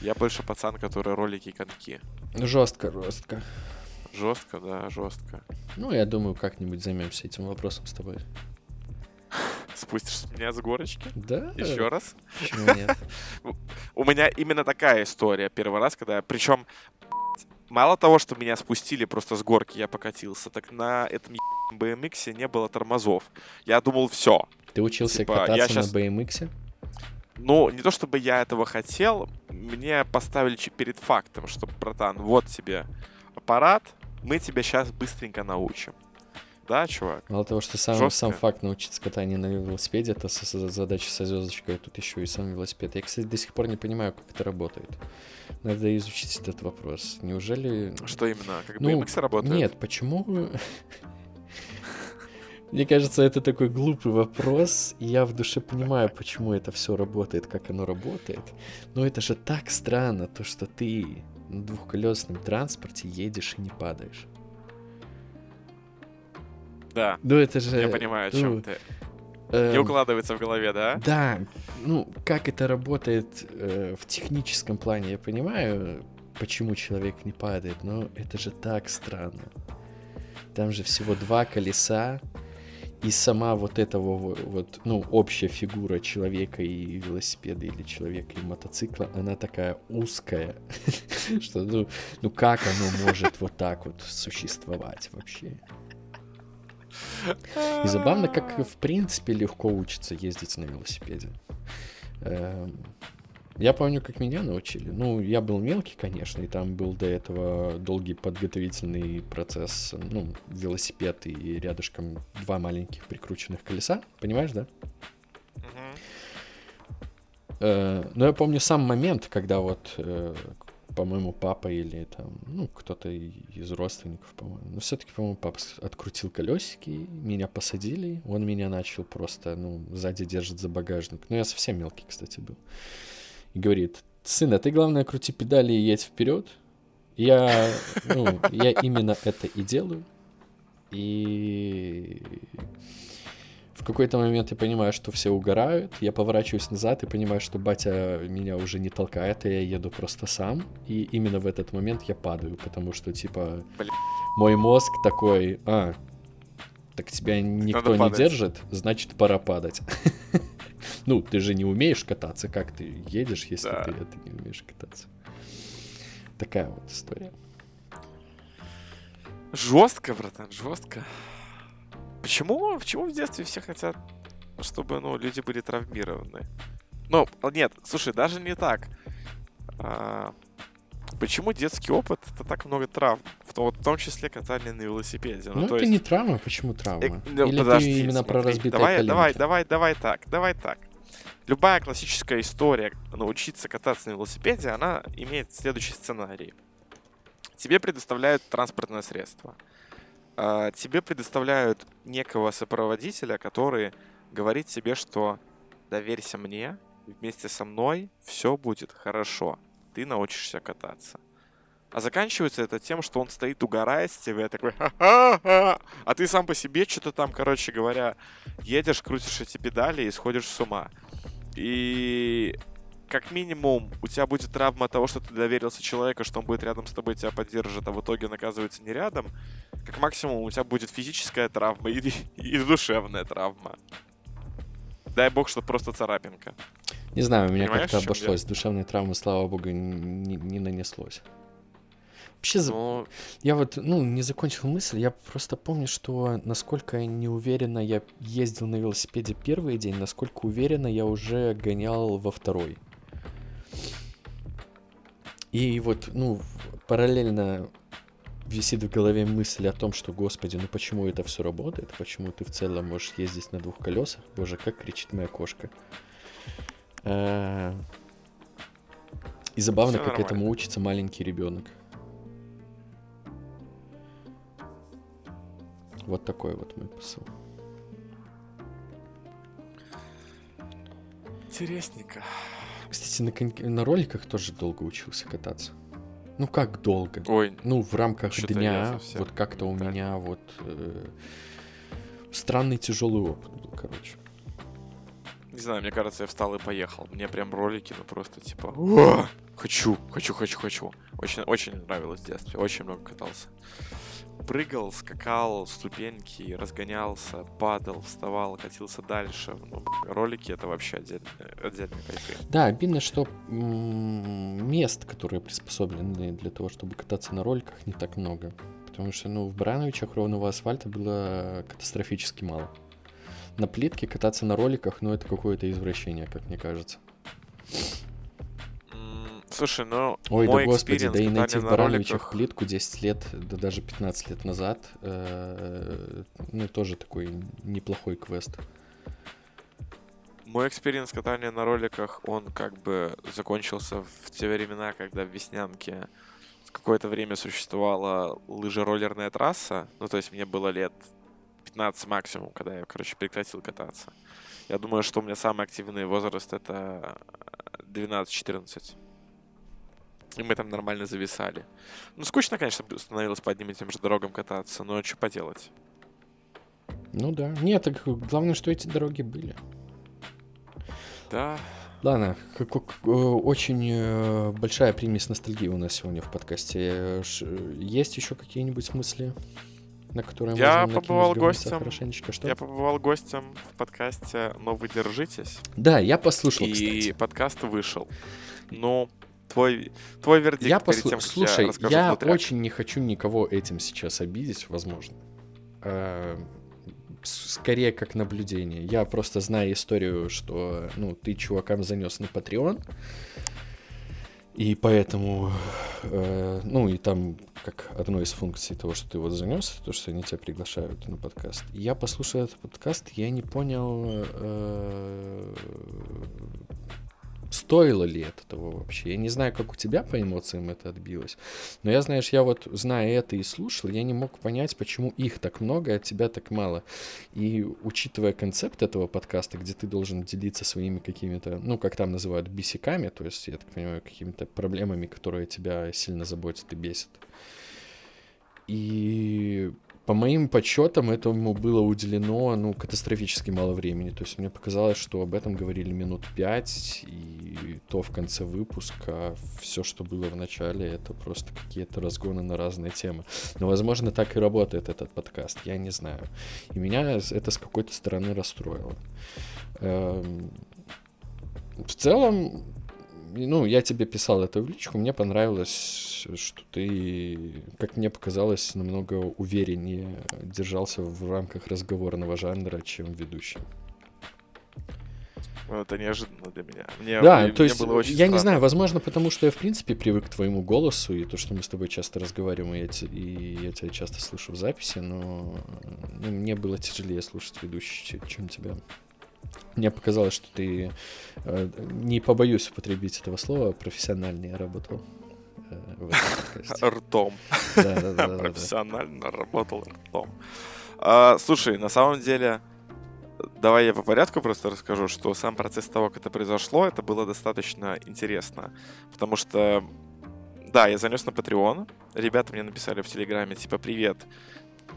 Я больше пацан, который ролики и коньки. Жестко, жестко. Жестко, да, жестко. Ну, я думаю, как-нибудь займемся этим вопросом с тобой. Спустишь меня с горочки? Да. Еще раз? Почему нет? У меня именно такая история первый раз, когда... Причем мало того, что меня спустили просто с горки, я покатился, так на этом BMX не было тормозов. Я думал, все. Ты учился типа, кататься я сейчас... на BMX? Ну, не то чтобы я этого хотел, мне поставили перед фактом, что, братан, вот тебе аппарат, мы тебя сейчас быстренько научим. Да, чувак? Мало того, что сам, сам факт научиться катанию на велосипеде, это задача со звездочкой, тут еще и сам велосипед. Я, кстати, до сих пор не понимаю, как это работает. Надо изучить этот вопрос. Неужели... Что именно? Как ну, BMX работает? Нет, почему... Мне кажется, это такой глупый вопрос, и я в душе понимаю, почему это все работает, как оно работает. Но это же так странно, то, что ты на двухколесном транспорте едешь и не падаешь. Да. Ну это же... Я понимаю, о чем ну, ты. Не укладывается в голове, да? Да. Ну, как это работает э, в техническом плане, я понимаю, почему человек не падает, но это же так странно. Там же всего два колеса, и сама вот этого вот, ну, общая фигура человека и велосипеда или человека и мотоцикла, она такая узкая, что, ну, ну как оно может вот так вот существовать вообще? И забавно, как в принципе легко учиться ездить на велосипеде. Я помню, как меня научили. Ну, я был мелкий, конечно, и там был до этого долгий подготовительный процесс. Ну, велосипед и рядышком два маленьких прикрученных колеса. Понимаешь, да? Э, но я помню сам момент, когда вот, э, по-моему, папа или там, ну, кто-то из родственников, по-моему. Но все-таки, по-моему, папа открутил колесики, меня посадили, он меня начал просто, ну, сзади держит за багажник. Ну, я совсем мелкий, кстати, был. И говорит, сын, а ты, главное, крути педали и едь вперед. Я, ну, я именно это и делаю. И в какой-то момент я понимаю, что все угорают, я поворачиваюсь назад и понимаю, что батя меня уже не толкает, и я еду просто сам. И именно в этот момент я падаю, потому что, типа, Блин. мой мозг такой, а, так тебя никто не держит, значит, пора падать. Ну, ты же не умеешь кататься, как ты едешь, если ты это не умеешь кататься. Такая вот история. Жестко, братан, жестко. Почему, почему в детстве все хотят, чтобы ну, люди были травмированы? Ну, нет, слушай, даже не так. А, почему детский опыт это так много травм? В, вот, в том числе катание на велосипеде. Ну, ну это есть... не травма, почему травма? Э, ну, Или подожди, ты именно смотри, про разбитые давай, коленки? Давай, давай, давай так, давай так. Любая классическая история научиться кататься на велосипеде, она имеет следующий сценарий. Тебе предоставляют транспортное средство. А, тебе предоставляют некого сопроводителя, который говорит тебе, что доверься мне, вместе со мной все будет хорошо. Ты научишься кататься. А заканчивается это тем, что он стоит, угорает с тебя, такой, ха-ха-ха, а ты сам по себе что-то там, короче говоря, едешь, крутишь эти педали и сходишь с ума. И как минимум у тебя будет травма того, что ты доверился человеку, что он будет рядом с тобой, тебя поддержит, а в итоге он оказывается не рядом. Как максимум у тебя будет физическая травма и, и душевная травма. Дай бог, что просто царапинка. Не знаю, у меня как-то обошлось. Я? Душевной травмы, слава богу, не, не нанеслось. Вообще, Но... я вот, ну, не закончил мысль, я просто помню, что насколько неуверенно я ездил на велосипеде первый день, насколько уверенно я уже гонял во второй. И вот, ну, параллельно висит в голове мысль о том, что, господи, ну почему это все работает, почему ты в целом можешь ездить на двух колесах. Боже, как кричит моя кошка. Э, и забавно, как этому учится маленький ребенок. Вот такой вот мой посыл. Интересненько. Кстати, на, кон- на роликах тоже долго учился кататься. Ну как долго? Ой. Ну в рамках дня, вот как-то у так. меня вот э, странный тяжелый опыт был, короче. Не знаю, мне кажется, я встал и поехал. Мне прям ролики, ну просто типа, О! хочу, хочу, хочу, хочу. Очень, очень нравилось в детстве, очень много катался прыгал, скакал, ступеньки, разгонялся, падал, вставал, катился дальше. Ну, ролики это вообще отдельные, отдельные кайфы. Да, обидно, что мест, которые приспособлены для того, чтобы кататься на роликах, не так много. Потому что, ну, в Брановичах ровного асфальта было катастрофически мало. На плитке кататься на роликах, ну, это какое-то извращение, как мне кажется. Слушай, ну, Ой, мой да господи, да и найти в Барановичах роликах... плитку 10 лет, да даже 15 лет назад, э, ну, тоже такой неплохой квест. Мой experience катания на роликах, он как бы закончился в те времена, когда в Веснянке какое-то время существовала лыжероллерная трасса. Ну, то есть мне было лет 15 максимум, когда я, короче, прекратил кататься. Я думаю, что у меня самый активный возраст это 12-14. И мы там нормально зависали. Ну, скучно, конечно, становилось по одним и тем же дорогам кататься, но что поделать. Ну да. Нет, так главное, что эти дороги были. Да. Ладно, э, очень э, большая примесь ностальгии у нас сегодня в подкасте. Есть еще какие-нибудь мысли, на которые я можем побывал гостем, хорошенечко? Что? Я побывал гостем в подкасте «Но вы держитесь». Да, я послушал, И кстати. подкаст вышел. Ну, твой, твой вердикт я послу... тем, Слушай, я, я очень не хочу никого этим сейчас обидеть, возможно. Э, скорее как наблюдение. Я просто знаю историю, что ну, ты чувакам занес на Patreon, и поэтому, э, ну и там как одной из функций того, что ты вот занес, то, что они тебя приглашают на подкаст. Я послушал этот подкаст, я не понял, э, стоило ли это того вообще. Я не знаю, как у тебя по эмоциям это отбилось, но я, знаешь, я вот, зная это и слушал, я не мог понять, почему их так много, а тебя так мало. И учитывая концепт этого подкаста, где ты должен делиться своими какими-то, ну, как там называют, бисиками, то есть, я так понимаю, какими-то проблемами, которые тебя сильно заботят и бесят. И по моим подсчетам этому было уделено, ну, катастрофически мало времени. То есть мне показалось, что об этом говорили минут пять, и то в конце выпуска все, что было в начале, это просто какие-то разгоны на разные темы. Но, возможно, так и работает этот подкаст, я не знаю. И меня это с какой-то стороны расстроило. Эм, в целом, ну, я тебе писал это в личку, мне понравилось, что ты, как мне показалось, намного увереннее держался в рамках разговорного жанра, чем ведущий. Ну, это неожиданно для меня. Мне, да, мне, то есть, было очень я странно. не знаю, возможно, потому что я, в принципе, привык к твоему голосу, и то, что мы с тобой часто разговариваем, и я, и я тебя часто слышу в записи, но ну, мне было тяжелее слушать ведущий, чем тебя. Мне показалось, что ты, э, не побоюсь употребить этого слова, профессиональнее работал. Э, ртом. Профессионально работал ртом. Слушай, на самом деле, давай я по порядку просто расскажу, что сам процесс того, как это произошло, это было достаточно интересно. Потому что, да, я занес на Patreon. Ребята мне написали в Телеграме, типа, привет,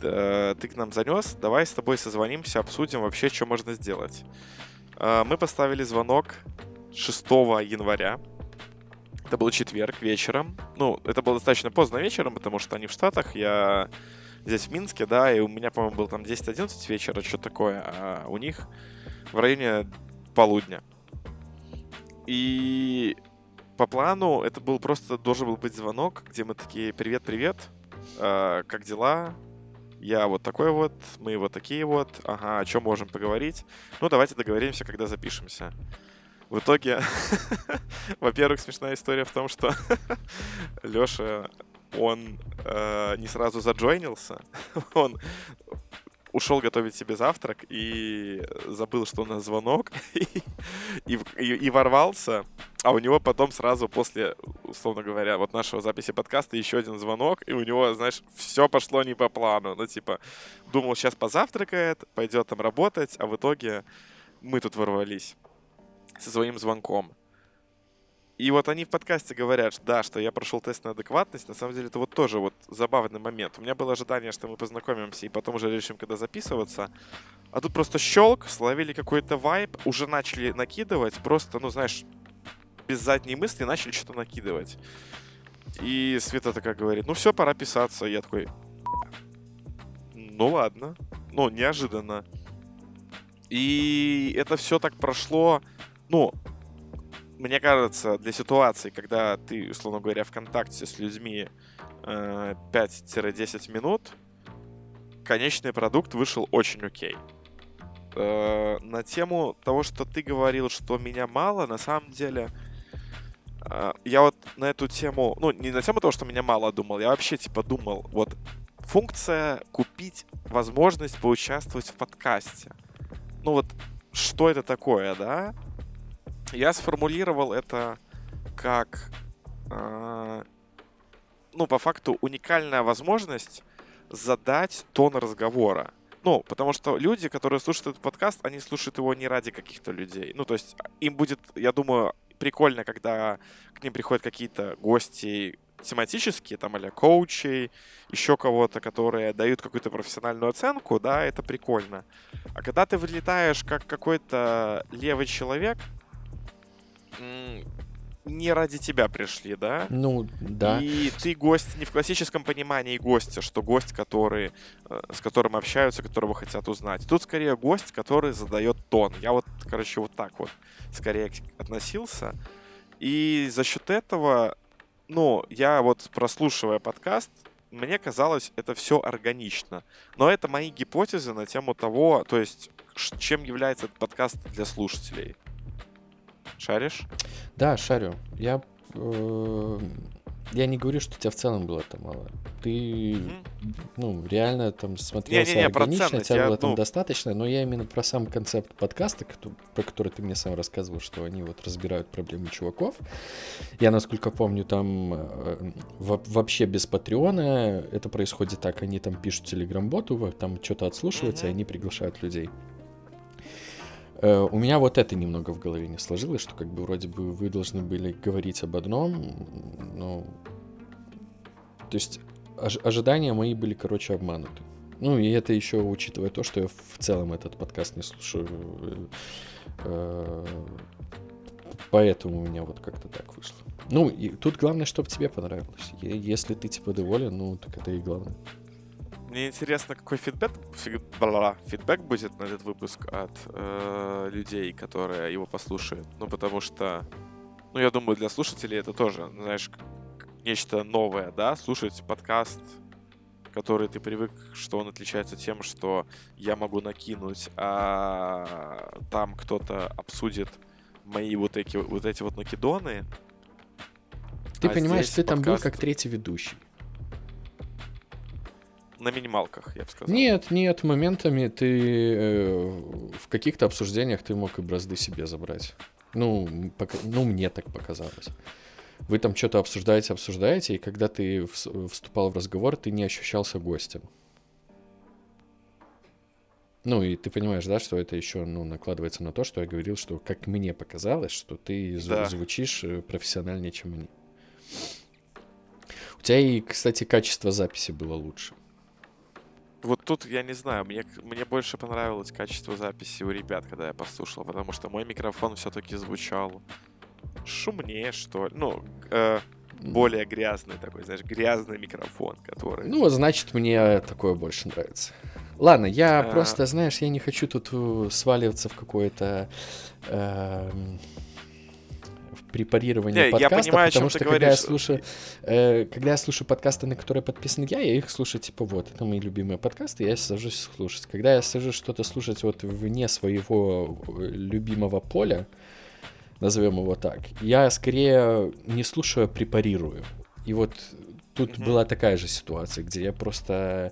Э, ты к нам занес, давай с тобой созвонимся, обсудим вообще, что можно сделать. Э, мы поставили звонок 6 января. Это был четверг вечером. Ну, это было достаточно поздно вечером, потому что они в Штатах, я здесь в Минске, да, и у меня, по-моему, был там 10-11 вечера, что такое, а у них в районе полудня. И по плану это был просто должен был быть звонок, где мы такие «Привет-привет, э, как дела? Я вот такой вот, мы вот такие вот, ага, о чем можем поговорить? Ну, давайте договоримся, когда запишемся. В итоге, во-первых, смешная история в том, что Лёша, он э, не сразу заджойнился, он ушел готовить себе завтрак и забыл, что у нас звонок, и, и, и ворвался, а у него потом сразу после, условно говоря, вот нашего записи подкаста еще один звонок, и у него, знаешь, все пошло не по плану. Ну, типа, думал, сейчас позавтракает, пойдет там работать, а в итоге мы тут ворвались со своим звонком. И вот они в подкасте говорят, да, что я прошел тест на адекватность. На самом деле это вот тоже вот забавный момент. У меня было ожидание, что мы познакомимся и потом уже решим, когда записываться. А тут просто щелк, словили какой-то вайб, уже начали накидывать, просто, ну, знаешь, без задней мысли начали что-то накидывать. И Света такая говорит, ну все, пора писаться. И я такой, ну ладно. Ну, неожиданно. И это все так прошло, ну, мне кажется, для ситуации, когда ты, условно говоря, в контакте с людьми э, 5-10 минут, конечный продукт вышел очень окей. Э, на тему того, что ты говорил, что меня мало, на самом деле, э, я вот на эту тему, ну, не на тему того, что меня мало думал, я вообще, типа, думал, вот, функция купить возможность поучаствовать в подкасте. Ну, вот, что это такое, да? Я сформулировал это как, э, ну, по факту, уникальная возможность задать тон разговора. Ну, потому что люди, которые слушают этот подкаст, они слушают его не ради каких-то людей. Ну, то есть им будет, я думаю, прикольно, когда к ним приходят какие-то гости тематические, там, а коучей, еще кого-то, которые дают какую-то профессиональную оценку, да, это прикольно. А когда ты вылетаешь как какой-то левый человек, не ради тебя пришли, да? Ну, да. И ты гость не в классическом понимании гостя, что гость, который, э, с которым общаются, которого хотят узнать. Тут скорее гость, который задает тон. Я вот, короче, вот так вот скорее относился. И за счет этого, ну, я вот прослушивая подкаст, мне казалось, это все органично. Но это мои гипотезы на тему того, то есть, чем является этот подкаст для слушателей. Шаришь? Да, шарю. Я э, я не говорю, что у тебя в целом было там мало. Ты, mm-hmm. ну, реально там смотрелся не, не, не, органично, тебя я, было там ну... достаточно, но я именно про сам концепт подкаста, про который ты мне сам рассказывал, что они вот разбирают проблемы чуваков. Я, насколько помню, там э, вообще без Патреона это происходит так, они там пишут телеграм-боту, там что-то отслушиваются, mm-hmm. и они приглашают людей. Э, у меня вот это немного в голове не сложилось, что как бы вроде бы вы должны были говорить об одном, ну... То есть ож- ожидания мои были, короче, обмануты. Ну, и это еще учитывая то, что я в целом этот подкаст не слушаю. Э, поэтому у меня вот как-то так вышло. Ну, и тут главное, чтобы тебе понравилось. Если ты, типа, доволен, ну, так это и главное. Мне интересно, какой фидбэк, фидбэк будет на этот выпуск от э, людей, которые его послушают. Ну, потому что, ну, я думаю, для слушателей это тоже, знаешь, нечто новое, да, слушать подкаст, который ты привык, что он отличается тем, что я могу накинуть, а там кто-то обсудит мои вот эти вот, эти вот накидоны. Ты а понимаешь, ты подкаст... там был как третий ведущий на минималках, я бы сказал. Нет, нет, моментами ты э, в каких-то обсуждениях ты мог и бразды себе забрать. Ну, пока, ну, мне так показалось. Вы там что-то обсуждаете, обсуждаете, и когда ты вступал в разговор, ты не ощущался гостем. Ну, и ты понимаешь, да, что это еще ну, накладывается на то, что я говорил, что, как мне показалось, что ты да. звучишь э, профессиональнее, чем они. У тебя и, кстати, качество записи было лучше. Вот тут я не знаю, мне, мне больше понравилось качество записи у ребят, когда я послушал, потому что мой микрофон все-таки звучал шумнее, что ли. Ну, э, более грязный такой, знаешь, грязный микрофон, который... Ну, значит, мне такое больше нравится. Ладно, я а... просто, знаешь, я не хочу тут э, сваливаться в какое-то... Э, препарирование не, подкаста, я понимаю, потому что когда говоришь. я слушаю, э, когда я слушаю подкасты, на которые подписан я, я их слушаю типа вот, это мои любимые подкасты, я сажусь слушать. Когда я сажусь что-то слушать вот вне своего э, любимого поля, назовем его так, я скорее не слушаю, а препарирую. И вот тут mm-hmm. была такая же ситуация, где я просто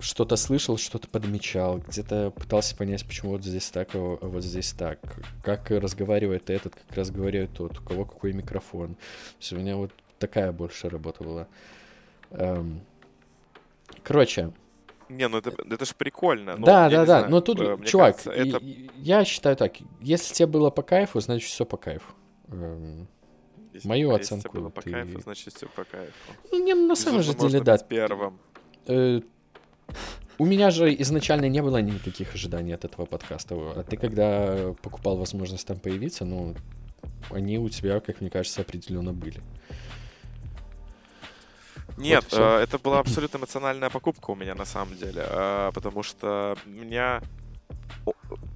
что-то слышал, что-то подмечал, где-то пытался понять, почему вот здесь так, а вот здесь так, как разговаривает этот, как разговаривает тот, у кого какой микрофон. То у меня вот такая больше работа была. Эм, короче. Не, ну это, это же прикольно. Ну, да, да, да. Знаю, но тут, э, чувак, кажется, это... я считаю так, если тебе было по кайфу, значит все по кайфу. Эм, если, Мою оценку. Если было по ты... кайфу, значит все по кайфу. Ну, не, на самом же деле, да. Первым. Э, у меня же изначально не было никаких ожиданий от этого подкаста. А ты, когда покупал возможность там появиться, ну, они у тебя, как мне кажется, определенно были. Нет, вот э, это была абсолютно эмоциональная покупка у меня на самом деле, э, потому что меня...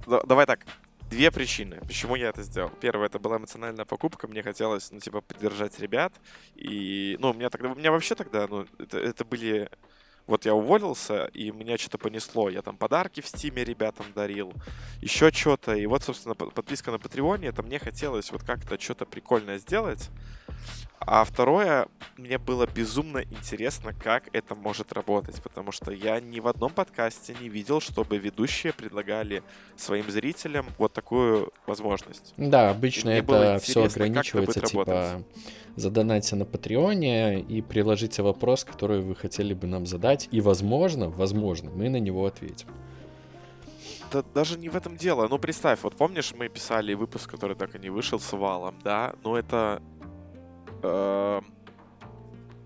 Давай так, Две причины, почему я это сделал. Первое, это была эмоциональная покупка, мне хотелось, ну, типа, поддержать ребят. И, ну, у меня тогда, у меня вообще тогда, ну, это, это были вот я уволился, и меня что-то понесло. Я там подарки в Стиме ребятам дарил, еще что-то. И вот, собственно, подписка на Патреоне, это мне хотелось вот как-то что-то прикольное сделать. А второе, мне было безумно интересно, как это может работать, потому что я ни в одном подкасте не видел, чтобы ведущие предлагали своим зрителям вот такую возможность. Да, обычно это все ограничивается, это типа, работать задонайте на Патреоне и приложите вопрос, который вы хотели бы нам задать. И, возможно, возможно, мы на него ответим. Да даже не в этом дело. Ну, представь, вот помнишь, мы писали выпуск, который так и не вышел с Валом, да? Но это... Э,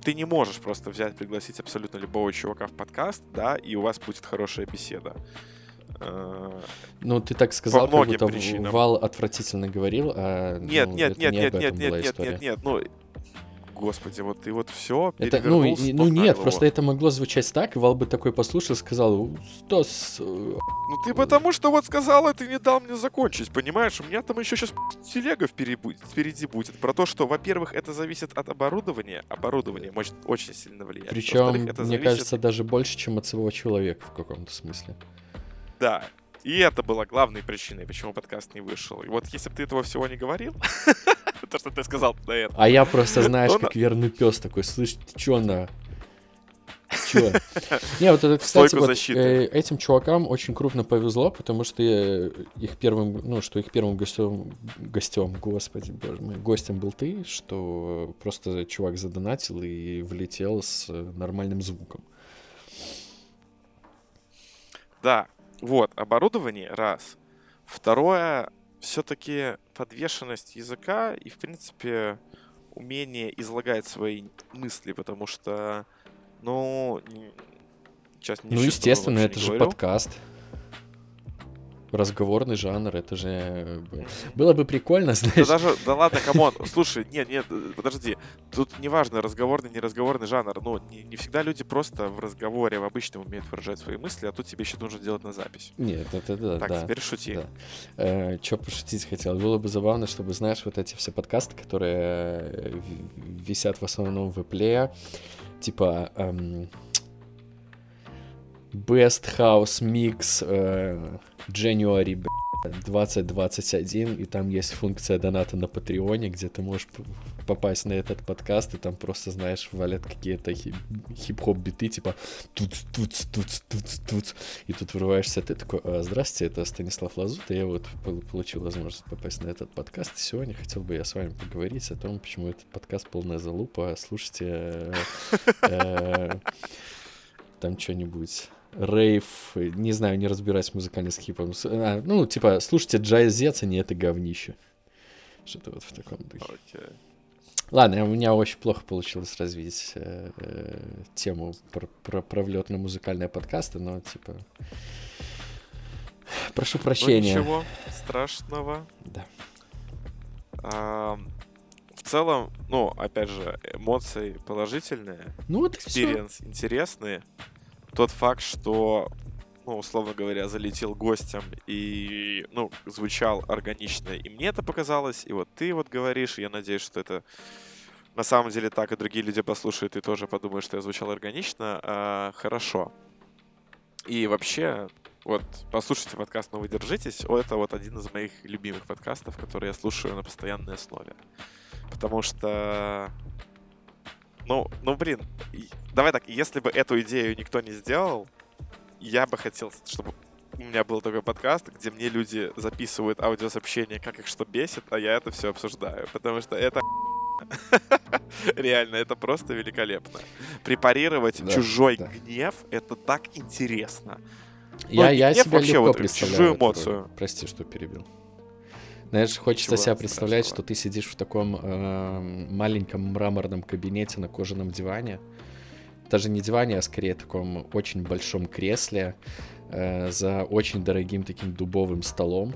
ты не можешь просто взять, пригласить абсолютно любого чувака в подкаст, да, и у вас будет хорошая беседа. Э, ну, ты так сказал, по как будто причинам. Вал отвратительно говорил, а... Нет, ну, нет, нет, не нет, нет, нет, нет, нет, нет, ну, господи, вот ты вот все это, ну, и, ну нет, его. просто это могло звучать так, и Вал бы такой послушал и сказал, Стас... Э, ну ты потому что вот сказал, и ты не дал мне закончить, понимаешь? У меня там еще сейчас телега впереди, впереди будет. Про то, что, во-первых, это зависит от оборудования. Оборудование может очень сильно влиять. Причем, это мне зависит... кажется, даже больше, чем от самого человека в каком-то смысле. Да, И это была главной причиной, почему подкаст не вышел. И вот если бы ты этого всего не говорил, то, что ты сказал до этого. А я просто, знаешь, как верный пес такой, слышь, ты чё на? Чё? Не, вот это, кстати, вот, э, этим чувакам очень крупно повезло, потому что их первым, ну, что их первым гостем, гостем, господи, боже мой, гостем был ты, что просто чувак задонатил и влетел с нормальным звуком. Да, вот, оборудование, раз. Второе, все-таки подвешенность языка и, в принципе, умение излагать свои мысли, потому что, ну, сейчас не Ну, естественно, это же говорю. подкаст разговорный жанр, это же э, было бы прикольно, знаешь. Да даже, да ладно, come on, слушай, нет, нет, подожди, тут неважно, разговорный, неразговорный жанр, ну, не, не всегда люди просто в разговоре, в обычном умеют выражать свои мысли, а тут тебе еще нужно делать на запись. Нет, это да, Так, да, теперь шути. Да. Э, Че пошутить хотел? Было бы забавно, чтобы, знаешь, вот эти все подкасты, которые э, висят в основном в Apple, типа... Эм, Best House Mix э, January 2021, и там есть функция доната на Патреоне, где ты можешь попасть на этот подкаст, и там просто, знаешь, валят какие-то хип-хоп биты, типа туц туц туц туц туц и тут вырываешься, ты такой, а, здравствуйте, это Станислав Лазут, и я вот получил возможность попасть на этот подкаст, и сегодня хотел бы я с вами поговорить о том, почему этот подкаст полная залупа, слушайте э, э, там что-нибудь рейв, не знаю, не разбираюсь в музыкальной с хипом. А, ну, типа, слушайте джазец, а не это говнище. Что-то вот в таком духе. Okay. Ладно, у меня очень плохо получилось развить э, э, тему про, про, про влет на музыкальные подкасты, но типа... Прошу ну, прощения. Ну, ничего страшного. Да. А, в целом, ну, опять же, эмоции положительные. Ну, вот Experience интересные тот факт, что, ну, условно говоря, залетел гостем и, ну, звучал органично, и мне это показалось, и вот ты вот говоришь, я надеюсь, что это на самом деле так, и другие люди послушают и тоже подумают, что я звучал органично, а, хорошо. И вообще, вот, послушайте подкаст «Но вы держитесь». Это вот один из моих любимых подкастов, которые я слушаю на постоянной основе. Потому что ну, ну, блин, давай так, если бы эту идею никто не сделал, я бы хотел, чтобы у меня был такой подкаст, где мне люди записывают аудиосообщения, как их что бесит, а я это все обсуждаю. Потому что это Реально, это просто великолепно. Препарировать да, чужой да. гнев — это так интересно. Я, ну, я себе вообще вот представляю чужую эмоцию. Прости, что перебил. Знаешь, хочется Чего себя представлять, страшного? что ты сидишь в таком э, маленьком мраморном кабинете на кожаном диване. Даже не диване, а скорее таком очень большом кресле э, за очень дорогим таким дубовым столом.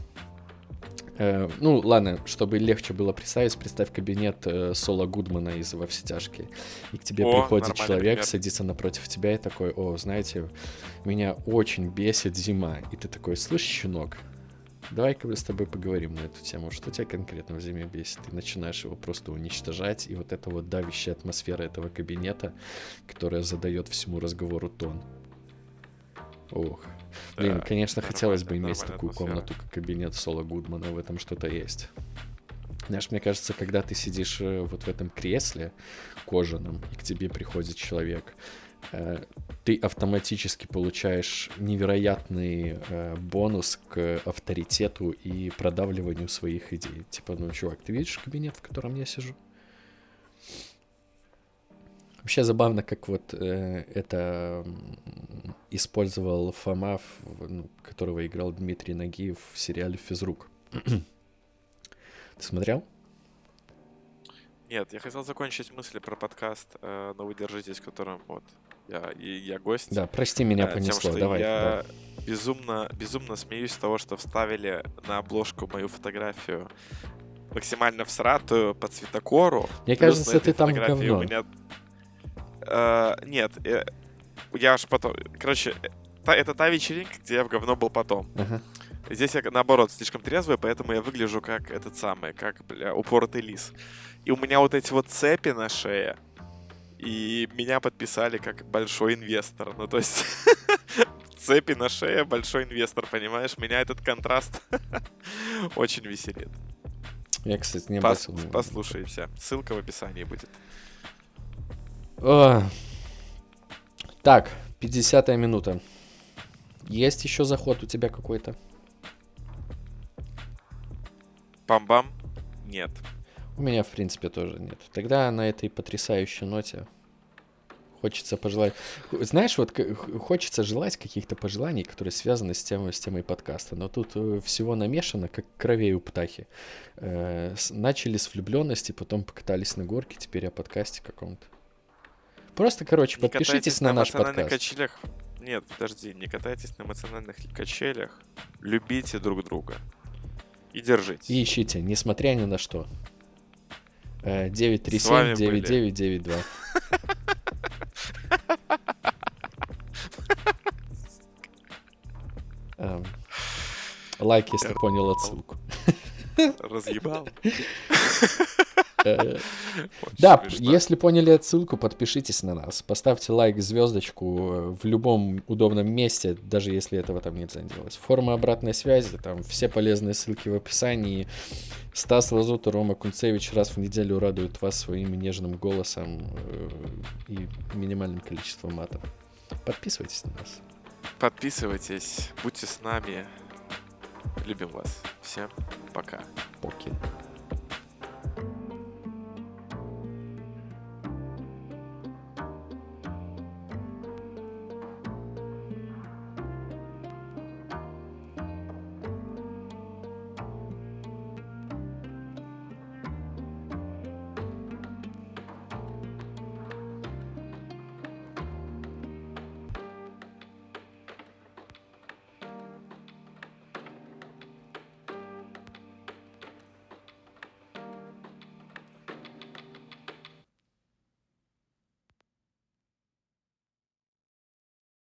Э, ну, ладно, чтобы легче было представить, представь кабинет э, Соло Гудмана из «Во все тяжкие». И к тебе о, приходит человек, пример. садится напротив тебя и такой, о, знаете, меня очень бесит зима. И ты такой, слышь, щенок, давай-ка мы с тобой поговорим на эту тему. Что тебя конкретно в зиме бесит? Ты начинаешь его просто уничтожать, и вот эта вот давящая атмосфера этого кабинета, которая задает всему разговору тон. Ох. Блин, да, конечно, хотелось бы иметь такую атмосфера. комнату, как кабинет Соло Гудмана, в этом что-то есть. Знаешь, мне кажется, когда ты сидишь э, вот в этом кресле кожаном, и к тебе приходит человек, ты автоматически получаешь невероятный э, бонус к авторитету и продавливанию своих идей. Типа, ну, чувак, ты видишь кабинет, в котором я сижу? Вообще забавно, как вот э, это использовал Фома, ну, которого играл Дмитрий Нагиев в сериале «Физрук». Ты смотрел? Нет, я хотел закончить мысли про подкаст, э, но вы держитесь, в котором вот я, я гость. Да, прости меня, понесло, тем, давай. Я да. безумно, безумно смеюсь с того, что вставили на обложку мою фотографию максимально всратую по цветокору. Мне кажется, ты там говно. У меня... э, нет, э, я аж потом... Короче, та, это та вечеринка, где я в говно был потом. Ага. Здесь я, наоборот, слишком трезвый, поэтому я выгляжу как этот самый, как, бля, упоротый лис. И у меня вот эти вот цепи на шее, и меня подписали как большой инвестор. Ну, то есть цепи на шее, большой инвестор, понимаешь? Меня этот контраст очень веселит. Я, кстати, не Пос- Послушайте. Ссылка в описании будет. О. Так, 50 минута. Есть еще заход у тебя какой-то? Пам-бам? Нет. У меня, в принципе, тоже нет. Тогда на этой потрясающей ноте хочется пожелать... Знаешь, вот хочется желать каких-то пожеланий, которые связаны с, тем, с темой подкаста. Но тут э, всего намешано, как кровей у птахи. Э, начали с влюбленности, потом покатались на горке, теперь о подкасте каком-то. Просто, короче, подпишитесь на, на наш подкаст. Качелях. Нет, подожди, не катайтесь на эмоциональных качелях. Любите друг друга. И держите. И ищите, несмотря ни на что. 937-9992. Эм, лайк, если понял отсылку. Разъебал. Да, если поняли отсылку, подпишитесь на нас. Поставьте лайк, звездочку э, в любом удобном месте, даже если этого там нельзя делать. Форма обратной связи, там все полезные ссылки в описании. Стас Лазут и Рома Кунцевич раз в неделю радуют вас своим нежным голосом э, и минимальным количеством матов. Подписывайтесь на нас. Подписывайтесь, будьте с нами. Любим вас. Всем пока.